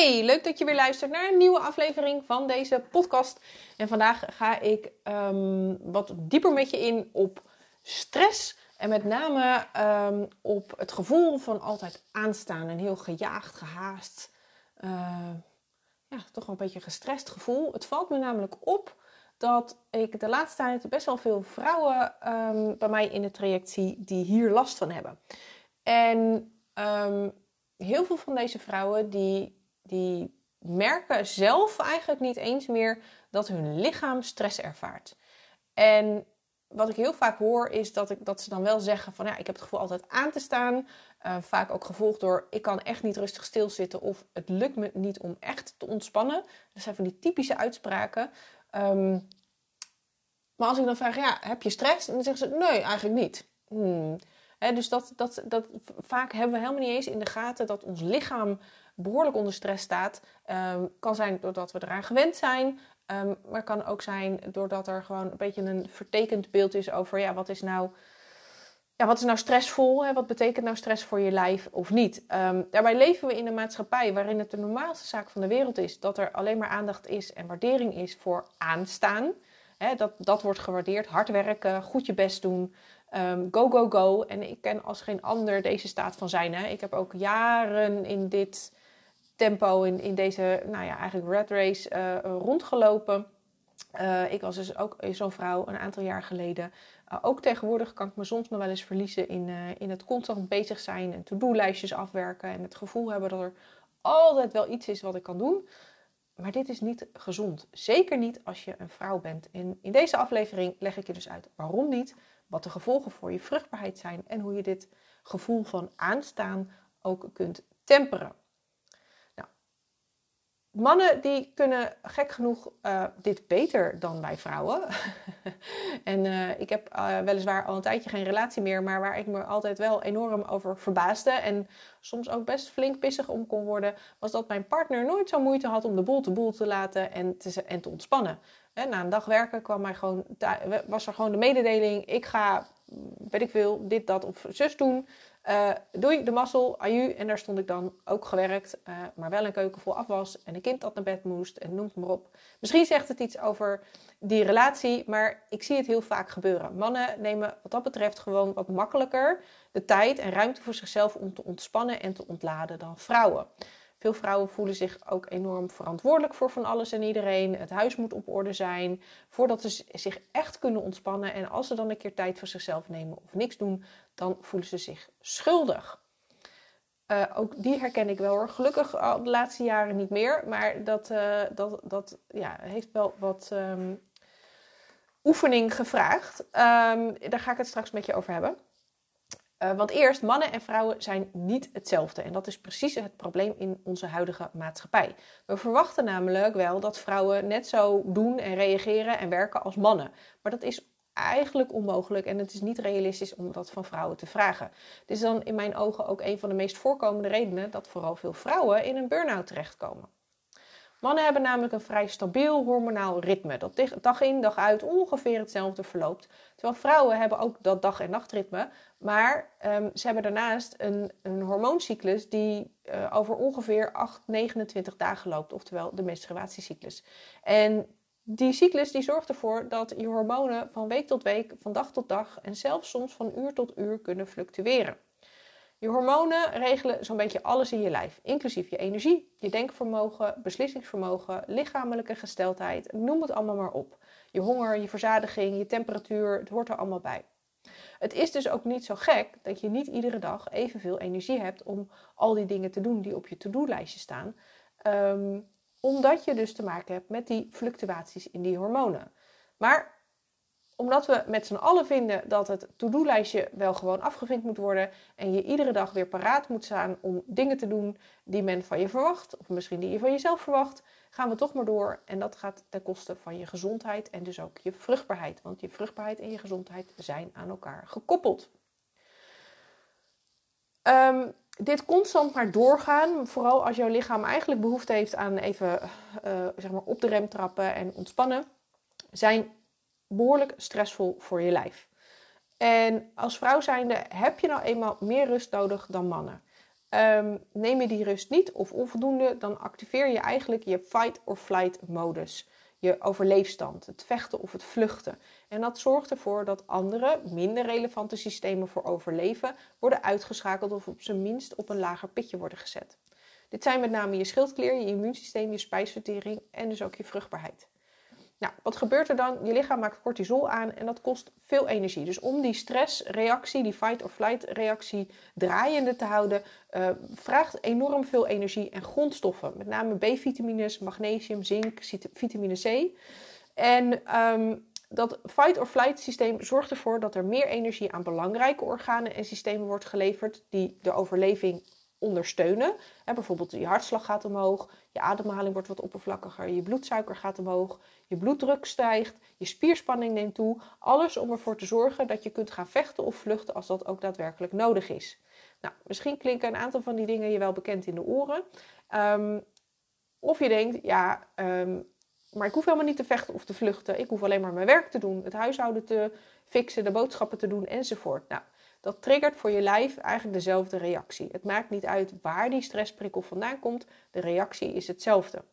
Hey, leuk dat je weer luistert naar een nieuwe aflevering van deze podcast. En vandaag ga ik um, wat dieper met je in op stress. En met name um, op het gevoel van altijd aanstaan. Een heel gejaagd, gehaast, uh, ja, toch wel een beetje gestrest gevoel. Het valt me namelijk op dat ik de laatste tijd best wel veel vrouwen um, bij mij in het traject zie die hier last van hebben. En heel veel van deze vrouwen die die merken zelf eigenlijk niet eens meer dat hun lichaam stress ervaart. En wat ik heel vaak hoor is dat, ik, dat ze dan wel zeggen van ja, ik heb het gevoel altijd aan te staan. Uh, vaak ook gevolgd door ik kan echt niet rustig stilzitten of het lukt me niet om echt te ontspannen. Dat zijn van die typische uitspraken. Um, maar als ik dan vraag, ja, heb je stress? Dan zeggen ze nee, eigenlijk niet. Hmm. dus dat, dat, dat, vaak hebben we helemaal niet eens in de gaten dat ons lichaam behoorlijk onder stress staat. Um, kan zijn doordat we eraan gewend zijn. Um, maar kan ook zijn doordat er gewoon een beetje een vertekend beeld is over ja, wat is nou, ja, wat is nou stressvol? Hè? Wat betekent nou stress voor je lijf of niet? Um, daarbij leven we in een maatschappij waarin het de normaalste zaak van de wereld is dat er alleen maar aandacht is en waardering is voor aanstaan. Hè, dat, dat wordt gewaardeerd. Hard werken, goed je best doen. go, go, go. En ik ken als geen ander deze staat van zijn. Hè. Ik heb ook jaren in dit tempo in, in deze, nou ja, eigenlijk red race uh, rondgelopen. Uh, ik was dus ook zo'n vrouw een aantal jaar geleden. Ook tegenwoordig kan ik me soms nog wel eens verliezen in, in het constant bezig zijn en to-do-lijstjes afwerken. En het gevoel hebben dat er altijd wel iets is wat ik kan doen. Maar dit is niet gezond. Zeker niet als je een vrouw bent. En in deze aflevering leg ik je dus uit waarom niet, wat de gevolgen voor je vruchtbaarheid zijn en hoe je dit gevoel van aanstaan ook kunt temperen. Mannen die kunnen gek genoeg uh, dit beter dan wij vrouwen. en uh, ik heb uh, weliswaar al een tijdje geen relatie meer, maar waar ik me altijd wel enorm over verbaasde en soms ook best flink pissig om kon worden, was dat mijn partner nooit zo moeite had om de boel te boel te laten en te, en te ontspannen. En na een dag werken kwam mij gewoon, was er gewoon de mededeling: ik ga, weet ik veel, dit, dat of zus doen. Uh, doei, de mazzel, aju. En daar stond ik dan ook gewerkt, uh, maar wel een keuken vol afwas en een kind dat naar bed moest en noem het maar op. Misschien zegt het iets over die relatie, maar ik zie het heel vaak gebeuren. Mannen nemen wat dat betreft gewoon wat makkelijker de tijd en ruimte voor zichzelf om te ontspannen en te ontladen dan vrouwen. Veel vrouwen voelen zich ook enorm verantwoordelijk voor van alles en iedereen. Het huis moet op orde zijn voordat ze zich echt kunnen ontspannen. En als ze dan een keer tijd voor zichzelf nemen of niks doen, dan voelen ze zich schuldig. Uh, ook die herken ik wel hoor. Gelukkig al de laatste jaren niet meer. Maar dat, uh, dat, dat ja, heeft wel wat um, oefening gevraagd. Um, daar ga ik het straks met je over hebben. Uh, want eerst, mannen en vrouwen zijn niet hetzelfde. En dat is precies het probleem in onze huidige maatschappij. We verwachten namelijk wel dat vrouwen net zo doen en reageren en werken als mannen. Maar dat is eigenlijk onmogelijk en het is niet realistisch om dat van vrouwen te vragen. Dit is dan in mijn ogen ook een van de meest voorkomende redenen dat vooral veel vrouwen in een burn-out terechtkomen. Mannen hebben namelijk een vrij stabiel hormonaal ritme dat dag in dag uit ongeveer hetzelfde verloopt. Terwijl vrouwen hebben ook dat dag- en nachtritme, maar um, ze hebben daarnaast een, een hormooncyclus die uh, over ongeveer 8, 29 dagen loopt, oftewel de menstruatiecyclus. En die cyclus die zorgt ervoor dat je hormonen van week tot week, van dag tot dag en zelfs soms van uur tot uur kunnen fluctueren. Je hormonen regelen zo'n beetje alles in je lijf, inclusief je energie, je denkvermogen, beslissingsvermogen, lichamelijke gesteldheid, noem het allemaal maar op. Je honger, je verzadiging, je temperatuur, het hoort er allemaal bij. Het is dus ook niet zo gek dat je niet iedere dag evenveel energie hebt om al die dingen te doen die op je to-do-lijstje staan. Um, omdat je dus te maken hebt met die fluctuaties in die hormonen. Maar omdat we met z'n allen vinden dat het to-do-lijstje wel gewoon afgevinkt moet worden en je iedere dag weer paraat moet staan om dingen te doen die men van je verwacht, of misschien die je van jezelf verwacht, gaan we toch maar door. En dat gaat ten koste van je gezondheid en dus ook je vruchtbaarheid. Want je vruchtbaarheid en je gezondheid zijn aan elkaar gekoppeld. Um, dit constant maar doorgaan, vooral als jouw lichaam eigenlijk behoefte heeft aan even uh, zeg maar op de rem trappen en ontspannen, zijn behoorlijk stressvol voor je lijf. En als vrouw zijnde heb je nou eenmaal meer rust nodig dan mannen. Ehm, neem je die rust niet of onvoldoende, dan activeer je eigenlijk je fight or flight modus. Je overleefstand, het vechten of het vluchten. En dat zorgt ervoor dat andere, minder relevante systemen voor overleven worden uitgeschakeld of op zijn minst op een lager pitje worden gezet. Dit zijn met name je schildklier, je immuunsysteem, je spijsvertering en dus ook je vruchtbaarheid. Nou, wat gebeurt er dan? Je lichaam maakt cortisol aan en dat kost veel energie. Dus om die stressreactie, die fight-or-flight reactie draaiende te houden, uh, vraagt enorm veel energie en grondstoffen. Met name B-vitamines, magnesium, zink, vitamine C. En um, dat fight-or-flight systeem zorgt ervoor dat er meer energie aan belangrijke organen en systemen wordt geleverd die de overleving ondersteunen. bijvoorbeeld je hartslag gaat omhoog, je ademhaling wordt wat oppervlakkiger, je bloedsuiker gaat omhoog, je bloeddruk stijgt, je spierspanning neemt toe. Alles om ervoor te zorgen dat je kunt gaan vechten of vluchten als dat ook daadwerkelijk nodig is. Nou, misschien klinken een aantal van die dingen je wel bekend in de oren. Um, of je denkt, ja, um, maar ik hoef helemaal niet te vechten of te vluchten. Ik hoef alleen maar mijn werk te doen, het huishouden te fixen, de boodschappen te doen enzovoort. Nou, dat triggert voor je lijf eigenlijk dezelfde reactie. Het maakt niet uit waar die stressprikkel vandaan komt, de reactie is hetzelfde.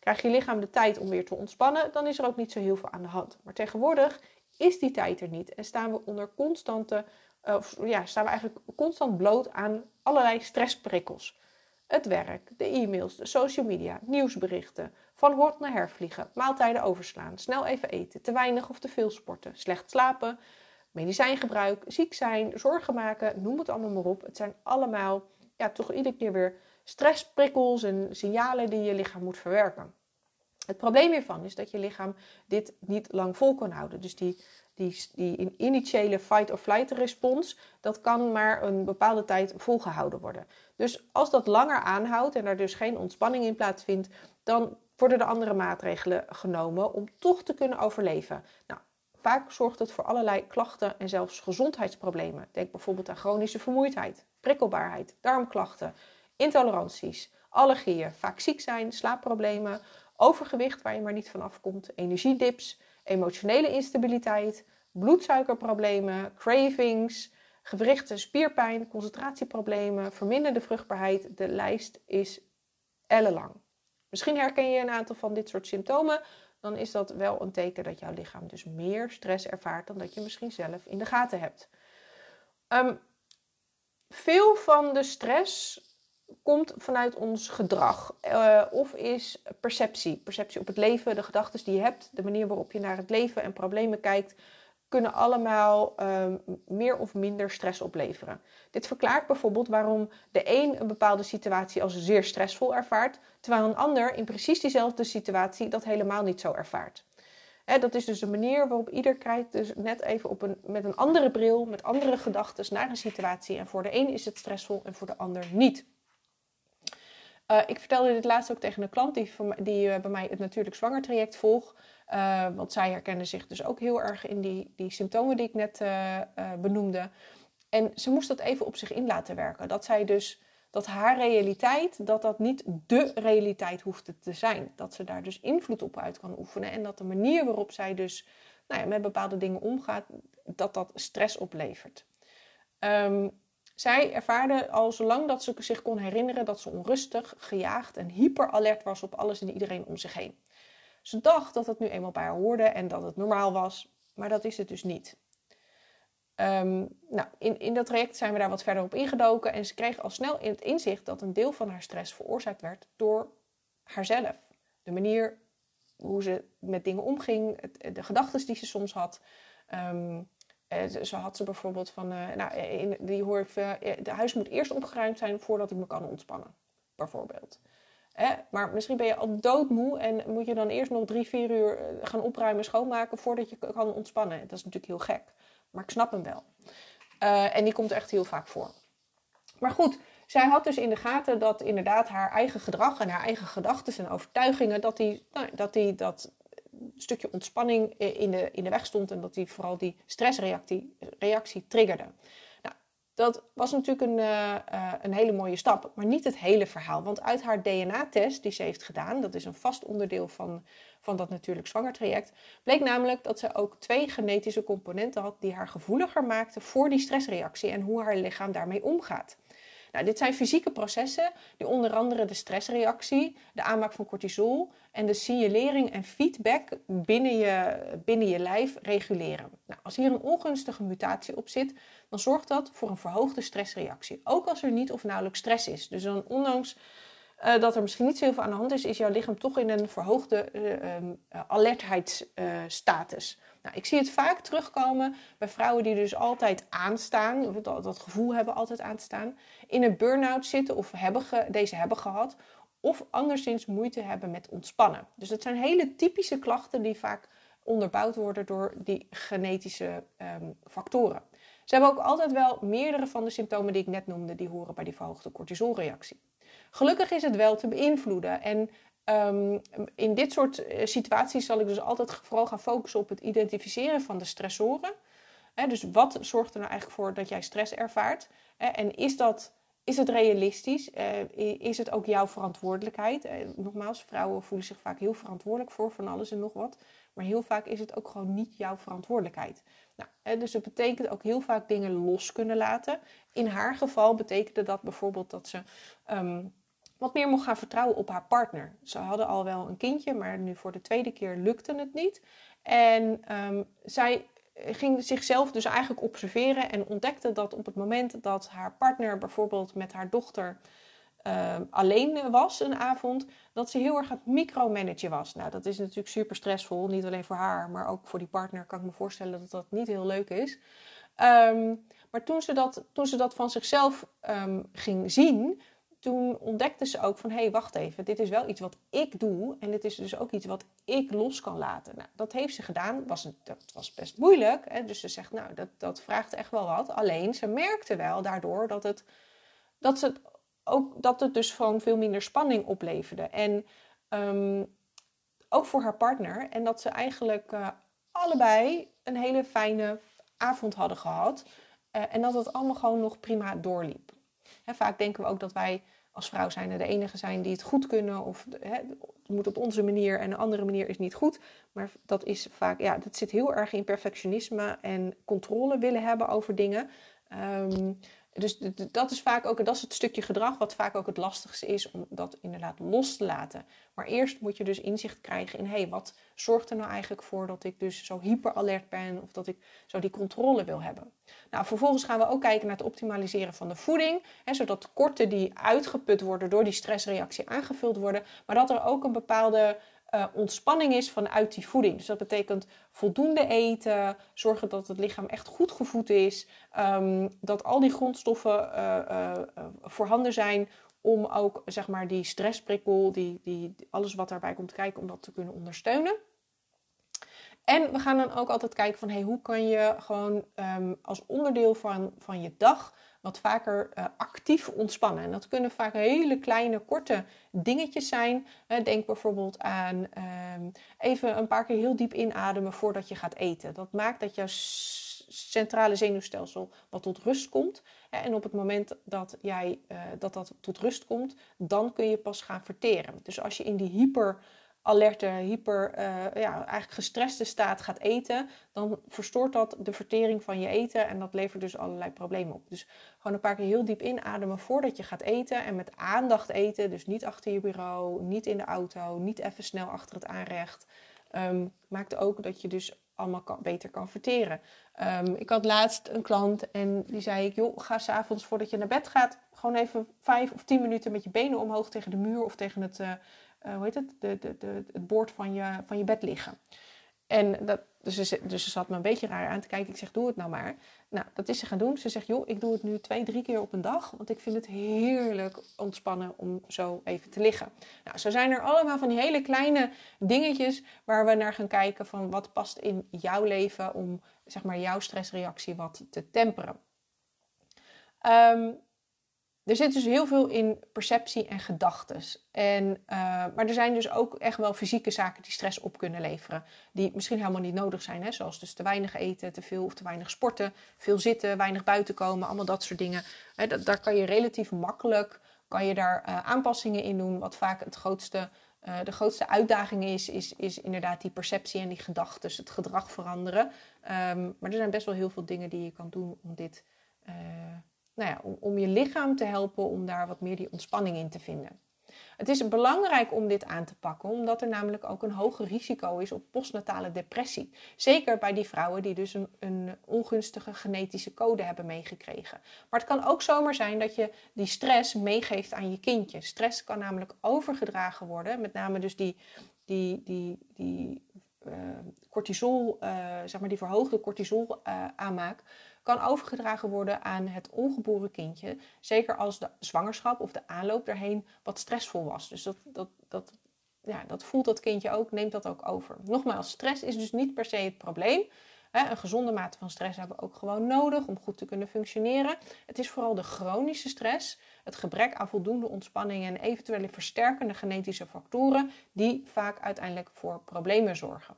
Krijg je lichaam de tijd om weer te ontspannen, dan is er ook niet zo heel veel aan de hand. Maar tegenwoordig is die tijd er niet en staan we onder constante, uh, ja, staan we eigenlijk constant bloot aan allerlei stressprikkels. Het werk, de e-mails, de social media, nieuwsberichten, van hort naar hervliegen, maaltijden overslaan, snel even eten, te weinig of te veel sporten, slecht slapen, medicijngebruik, ziek zijn, zorgen maken, noem het allemaal maar op. Het zijn allemaal ja, toch iedere keer weer stressprikkels en signalen die je lichaam moet verwerken. Het probleem hiervan is dat je lichaam dit niet lang vol kan houden. Dus die, die, die initiële fight-or-flight respons, dat kan maar een bepaalde tijd volgehouden worden. Dus als dat langer aanhoudt en er dus geen ontspanning in plaatsvindt, dan worden er andere maatregelen genomen om toch te kunnen overleven. Nou, Vaak zorgt het voor allerlei klachten en zelfs gezondheidsproblemen. Denk bijvoorbeeld aan chronische vermoeidheid, prikkelbaarheid, darmklachten, intoleranties, allergieën, vaak ziek zijn, slaapproblemen, overgewicht waar je maar niet van afkomt, energiedips, emotionele instabiliteit, bloedsuikerproblemen, cravings, gewrichten, spierpijn, concentratieproblemen, verminderde vruchtbaarheid. De lijst is ellenlang. Misschien herken je een aantal van dit soort symptomen dan is dat wel een teken dat jouw lichaam dus meer stress ervaart dan dat je misschien zelf in de gaten hebt. Um, veel van de stress komt vanuit ons gedrag uh, of is perceptie. Perceptie op het leven, de gedachten die je hebt, de manier waarop je naar het leven en problemen kijkt, kunnen allemaal um, meer of minder stress opleveren. Dit verklaart bijvoorbeeld waarom de een een bepaalde situatie als zeer stressvol ervaart, terwijl een ander in precies diezelfde situatie dat helemaal niet zo ervaart. Dat is dus een manier waarop ieder kijkt dus net even op een, met een andere bril, met andere gedachten naar een situatie. En voor de een is het stressvol en voor de ander niet. Uh, ik vertelde dit laatst ook tegen een klant die, die uh, bij mij het natuurlijk zwanger traject volgt. Uh, want zij herkende zich dus ook heel erg in die, die symptomen die ik net benoemde. En ze moest dat even op zich in laten werken. Dat zij dus dat haar realiteit, dat dat niet de realiteit hoefde te zijn. Dat ze daar dus invloed op uit kan oefenen. En dat de manier waarop zij dus nou ja, met bepaalde dingen omgaat, dat dat stress oplevert. Um, zij ervaarde al zolang dat ze zich kon herinneren dat ze onrustig, gejaagd en hyperalert was op alles en iedereen om zich heen. Ze dacht dat het nu eenmaal bij haar hoorde en dat het normaal was, maar dat is het dus niet. Um, nou, in, in dat traject zijn we daar wat verder op ingedoken en ze kreeg al snel in het inzicht dat een deel van haar stress veroorzaakt werd door haarzelf. De manier hoe ze met dingen omging, de gedachten die ze soms had. Um, zo had ze bijvoorbeeld van, uh, nou, in, die hoor ik, de huis moet eerst opgeruimd zijn voordat ik me kan ontspannen, bijvoorbeeld. Maar misschien ben je al doodmoe en moet je dan eerst nog drie, vier uur gaan opruimen, schoonmaken voordat je kan ontspannen. Dat is natuurlijk heel gek. Maar ik snap hem wel. Uh, en die komt echt heel vaak voor. Maar goed, zij had dus in de gaten dat inderdaad haar eigen gedrag en haar eigen gedachten en overtuigingen, dat die, nou, dat, die dat stukje ontspanning in de, in de weg stond en dat die vooral die stressreactie reactie triggerde. Dat was natuurlijk een, uh, uh, een hele mooie stap, maar niet het hele verhaal. Want uit haar DNA-test die ze heeft gedaan, dat is een vast onderdeel van van dat natuurlijk zwangertraject, bleek namelijk dat ze ook twee genetische componenten had die haar gevoeliger maakten voor die stressreactie en hoe haar lichaam daarmee omgaat. Nou, dit zijn fysieke processen die onder andere de stressreactie, de aanmaak van cortisol en de signalering en feedback binnen je, binnen je lijf reguleren. Nou, als hier een ongunstige mutatie op zit, dan zorgt dat voor een verhoogde stressreactie. Ook als er niet of nauwelijks stress is. Dus dan ondanks uh, dat er misschien niet zoveel aan de hand is, is jouw lichaam toch in een verhoogde uh, um, alertheidsstatus. Nou, ik zie het vaak terugkomen bij vrouwen die dus altijd aanstaan, dat, dat gevoel hebben altijd aan te staan, in een burn-out zitten of hebben deze hebben gehad, of anderszins moeite hebben met ontspannen. Dus dat zijn hele typische klachten die vaak onderbouwd worden door die genetische um, factoren. Ze hebben ook altijd wel meerdere van de symptomen die ik net noemde, die horen bij die verhoogde cortisolreactie. Gelukkig is het wel te beïnvloeden. En um, in dit soort eh, situaties zal ik dus altijd vooral gaan focussen op het identificeren van de stressoren. dus wat zorgt er nou eigenlijk voor dat jij stress ervaart? en is, dat, is het realistisch? Uh, is het ook jouw verantwoordelijkheid? Uh, nogmaals, vrouwen voelen zich vaak heel verantwoordelijk voor van alles en nog wat. Maar heel vaak is het ook gewoon niet jouw verantwoordelijkheid. Nou, dus het betekent ook heel vaak dingen los kunnen laten. In haar geval betekende dat bijvoorbeeld dat ze um, wat meer mocht gaan vertrouwen op haar partner. Ze hadden al wel een kindje, maar nu voor de tweede keer lukte het niet. En um, zij ging zichzelf dus eigenlijk observeren en ontdekte dat op het moment dat haar partner bijvoorbeeld met haar dochter uh, alleen was een avond, dat ze heel erg het micromanagen was. Nou, dat is natuurlijk super stressvol, niet alleen voor haar, maar ook voor die partner kan ik me voorstellen dat dat niet heel leuk is. Um, maar toen ze, dat, toen ze dat van zichzelf ging zien, toen ontdekte ze ook van hé, hey, wacht even, dit is wel iets wat ik doe en dit is dus ook iets wat ik los kan laten. Nou, dat heeft ze gedaan, was, dat was best moeilijk. Hè? Dus ze zegt, nou, dat, dat vraagt echt wel wat. Alleen ze merkte wel daardoor dat het, dat ze ook, dat het dus gewoon veel minder spanning opleverde. En um, ook voor haar partner. En dat ze eigenlijk uh, allebei een hele fijne avond hadden gehad. Uh, en dat het allemaal gewoon nog prima doorliep. Hè, vaak denken we ook dat wij als vrouw zijn de enige zijn die het goed kunnen. Of hè, het moet op onze manier en een andere manier is niet goed. Maar dat is vaak, ja, dat zit heel erg in perfectionisme en controle willen hebben over dingen. Um, dus dat is vaak ook dat is het stukje gedrag wat vaak ook het lastigste is om dat inderdaad los te laten. Maar eerst moet je dus inzicht krijgen in hé, hey, wat zorgt er nou eigenlijk voor dat ik dus zo hyperalert ben of dat ik zo die controle wil hebben. Nou, vervolgens gaan we ook kijken naar het optimaliseren van de voeding, hè, zodat de korten die uitgeput worden door die stressreactie aangevuld worden, maar dat er ook een bepaalde uh, ontspanning is vanuit die voeding. Dus dat betekent voldoende eten, zorgen dat het lichaam echt goed gevoed is, um, dat al die grondstoffen uh, uh, voorhanden zijn om ook zeg maar, die stressprikkel, die, die, alles wat daarbij komt kijken, om dat te kunnen ondersteunen. En we gaan dan ook altijd kijken van hey, hoe kan je gewoon um, als onderdeel van, van je dag wat vaker uh, actief ontspannen. En dat kunnen vaak hele kleine, korte dingetjes zijn. Uh, denk bijvoorbeeld aan uh, even een paar keer heel diep inademen voordat je gaat eten. Dat maakt dat jouw centrale zenuwstelsel wat tot rust komt. En op het moment dat, jij, dat dat tot rust komt, dan kun je pas gaan verteren. Dus als je in die hyper alerte, hyper, uh, ja, eigenlijk gestreste staat gaat eten, dan verstoort dat de vertering van je eten en dat levert dus allerlei problemen op. Dus gewoon een paar keer heel diep inademen voordat je gaat eten en met aandacht eten. Dus niet achter je bureau, niet in de auto, niet even snel achter het aanrecht. Um, maakt ook dat je dus allemaal beter kan verteren. Um, ik had laatst een klant en die zei ik, joh, ga s'avonds voordat je naar bed gaat, gewoon even vijf of tien minuten met je benen omhoog tegen de muur of tegen het, uh, uh, hoe heet het, de, de, de, het boord van je, van je bed liggen. En dat, dus, ze, dus ze zat me een beetje raar aan te kijken. Ik zeg, doe het nou maar. Nou, dat is ze gaan doen. Ze zegt, joh, ik doe het nu twee, drie keer op een dag. Want ik vind het heerlijk ontspannen om zo even te liggen. Nou, zo zijn er allemaal van die hele kleine dingetjes waar we naar gaan kijken van wat past in jouw leven om, zeg maar, jouw stressreactie wat te temperen. Um, er zit dus heel veel in perceptie en gedachtes. En, uh, maar er zijn dus ook echt wel fysieke zaken die stress op kunnen leveren. Die misschien helemaal niet nodig zijn. Hè? Zoals dus te weinig eten, te veel of te weinig sporten. Veel zitten, weinig buiten komen. Allemaal dat soort dingen. Dat, daar kan je relatief makkelijk kan je daar uh, aanpassingen in doen. Wat vaak het grootste, uh, de grootste uitdaging is, is, is inderdaad die perceptie en die gedachtes. Het gedrag veranderen. Um, maar er zijn best wel heel veel dingen die je kan doen om dit nou ja, om, je lichaam te helpen om daar wat meer die ontspanning in te vinden. Het is belangrijk om dit aan te pakken, omdat er namelijk ook een hoger risico is op postnatale depressie. Zeker bij die vrouwen die dus een, een, ongunstige genetische code hebben meegekregen. Maar het kan ook zomaar zijn dat je die stress meegeeft aan je kindje. Stress kan namelijk overgedragen worden, met name dus die, die, die, die cortisol, uh, zeg maar die verhoogde cortisol uh, aanmaak kan overgedragen worden aan het ongeboren kindje. Zeker als de zwangerschap of de aanloop daarheen wat stressvol was. Dus dat, dat, dat, ja, dat voelt dat kindje ook, neemt dat ook over. Nogmaals, stress is dus niet per se het probleem. Een gezonde mate van stress hebben we ook gewoon nodig om goed te kunnen functioneren. Het is vooral de chronische stress, het gebrek aan voldoende ontspanning en eventuele versterkende genetische factoren die vaak uiteindelijk voor problemen zorgen.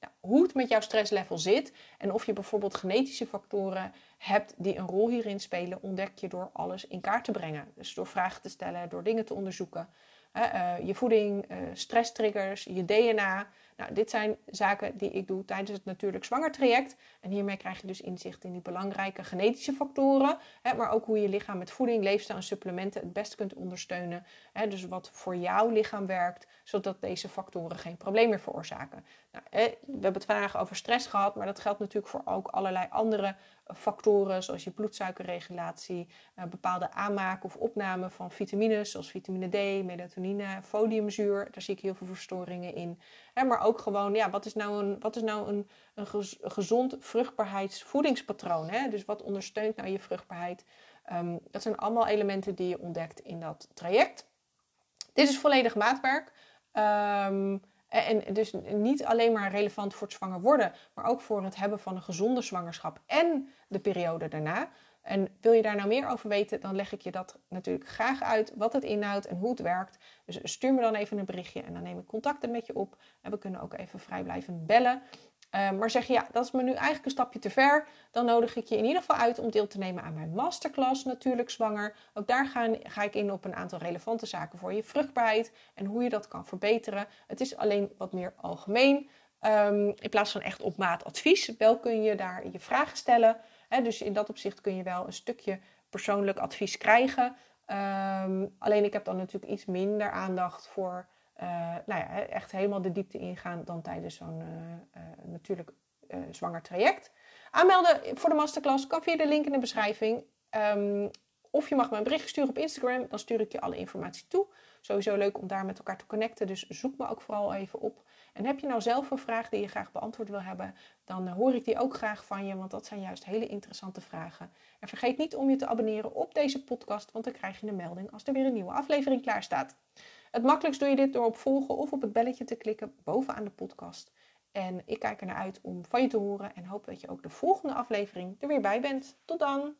Nou, hoe het met jouw stresslevel zit en of je bijvoorbeeld genetische factoren hebt die een rol hierin spelen, ontdek je door alles in kaart te brengen. Dus door vragen te stellen, door dingen te onderzoeken. Uh, je voeding, uh, stresstriggers, je DNA. Nou, dit zijn zaken die ik doe tijdens het natuurlijk zwanger traject. En hiermee krijg je dus inzicht in die belangrijke genetische factoren. Hè, maar ook hoe je lichaam met voeding, leefstijl en supplementen het beste kunt ondersteunen. Hè, dus wat voor jouw lichaam werkt, zodat deze factoren geen probleem meer veroorzaken. Nou, we hebben het vandaag over stress gehad, maar dat geldt natuurlijk voor ook allerlei andere factoren, zoals je bloedsuikerregulatie, eh, bepaalde aanmaak of opname van vitamines, zoals vitamine D, melatonine, foliumzuur. Daar zie ik heel veel verstoringen in. maar ook gewoon, ja, wat is nou een, wat is nou een, een gezond vruchtbaarheidsvoedingspatroon? Hè? Dus wat ondersteunt nou je vruchtbaarheid? Um, dat zijn allemaal elementen die je ontdekt in dat traject. Dit is volledig maatwerk. Um, en dus niet alleen maar relevant voor het zwanger worden, maar ook voor het hebben van een gezonde zwangerschap en de periode daarna. En wil je daar nou meer over weten, dan leg ik je dat natuurlijk graag uit, wat het inhoudt en hoe het werkt. Dus stuur me dan even een berichtje en dan neem ik contacten met je op. En we kunnen ook even vrijblijvend bellen. Ehm, maar zeg je, ja, dat is me nu eigenlijk een stapje te ver. Dan nodig ik je in ieder geval uit om deel te nemen aan mijn masterclass Natuurlijk Zwanger. Ook daar ga, ik in op een aantal relevante zaken voor je vruchtbaarheid en hoe je dat kan verbeteren. Het is alleen wat meer algemeen. Um, in plaats van echt op maat advies. Wel kun je daar je vragen stellen. Dus in dat opzicht kun je wel een stukje persoonlijk advies krijgen. Um, alleen ik heb dan natuurlijk iets minder aandacht voor uh, nou ja, echt helemaal de diepte ingaan dan tijdens zo'n uh, uh, natuurlijk zwanger traject. Aanmelden voor de masterclass kan via de link in de beschrijving. Um, of je mag me een bericht sturen op Instagram, dan stuur ik je alle informatie toe. Sowieso leuk om daar met elkaar te connecten, dus zoek me ook vooral even op. En heb je nou zelf een vraag die je graag beantwoord wil hebben, dan hoor ik die ook graag van je, want dat zijn juist hele interessante vragen. En vergeet niet om je te abonneren op deze podcast, want dan krijg je een melding als er weer een nieuwe aflevering klaar staat. Het makkelijkst doe je dit door op volgen of op het belletje te klikken bovenaan de podcast. En ik kijk er naar uit om van je te horen en hoop dat je ook de volgende aflevering er weer bij bent. Tot dan!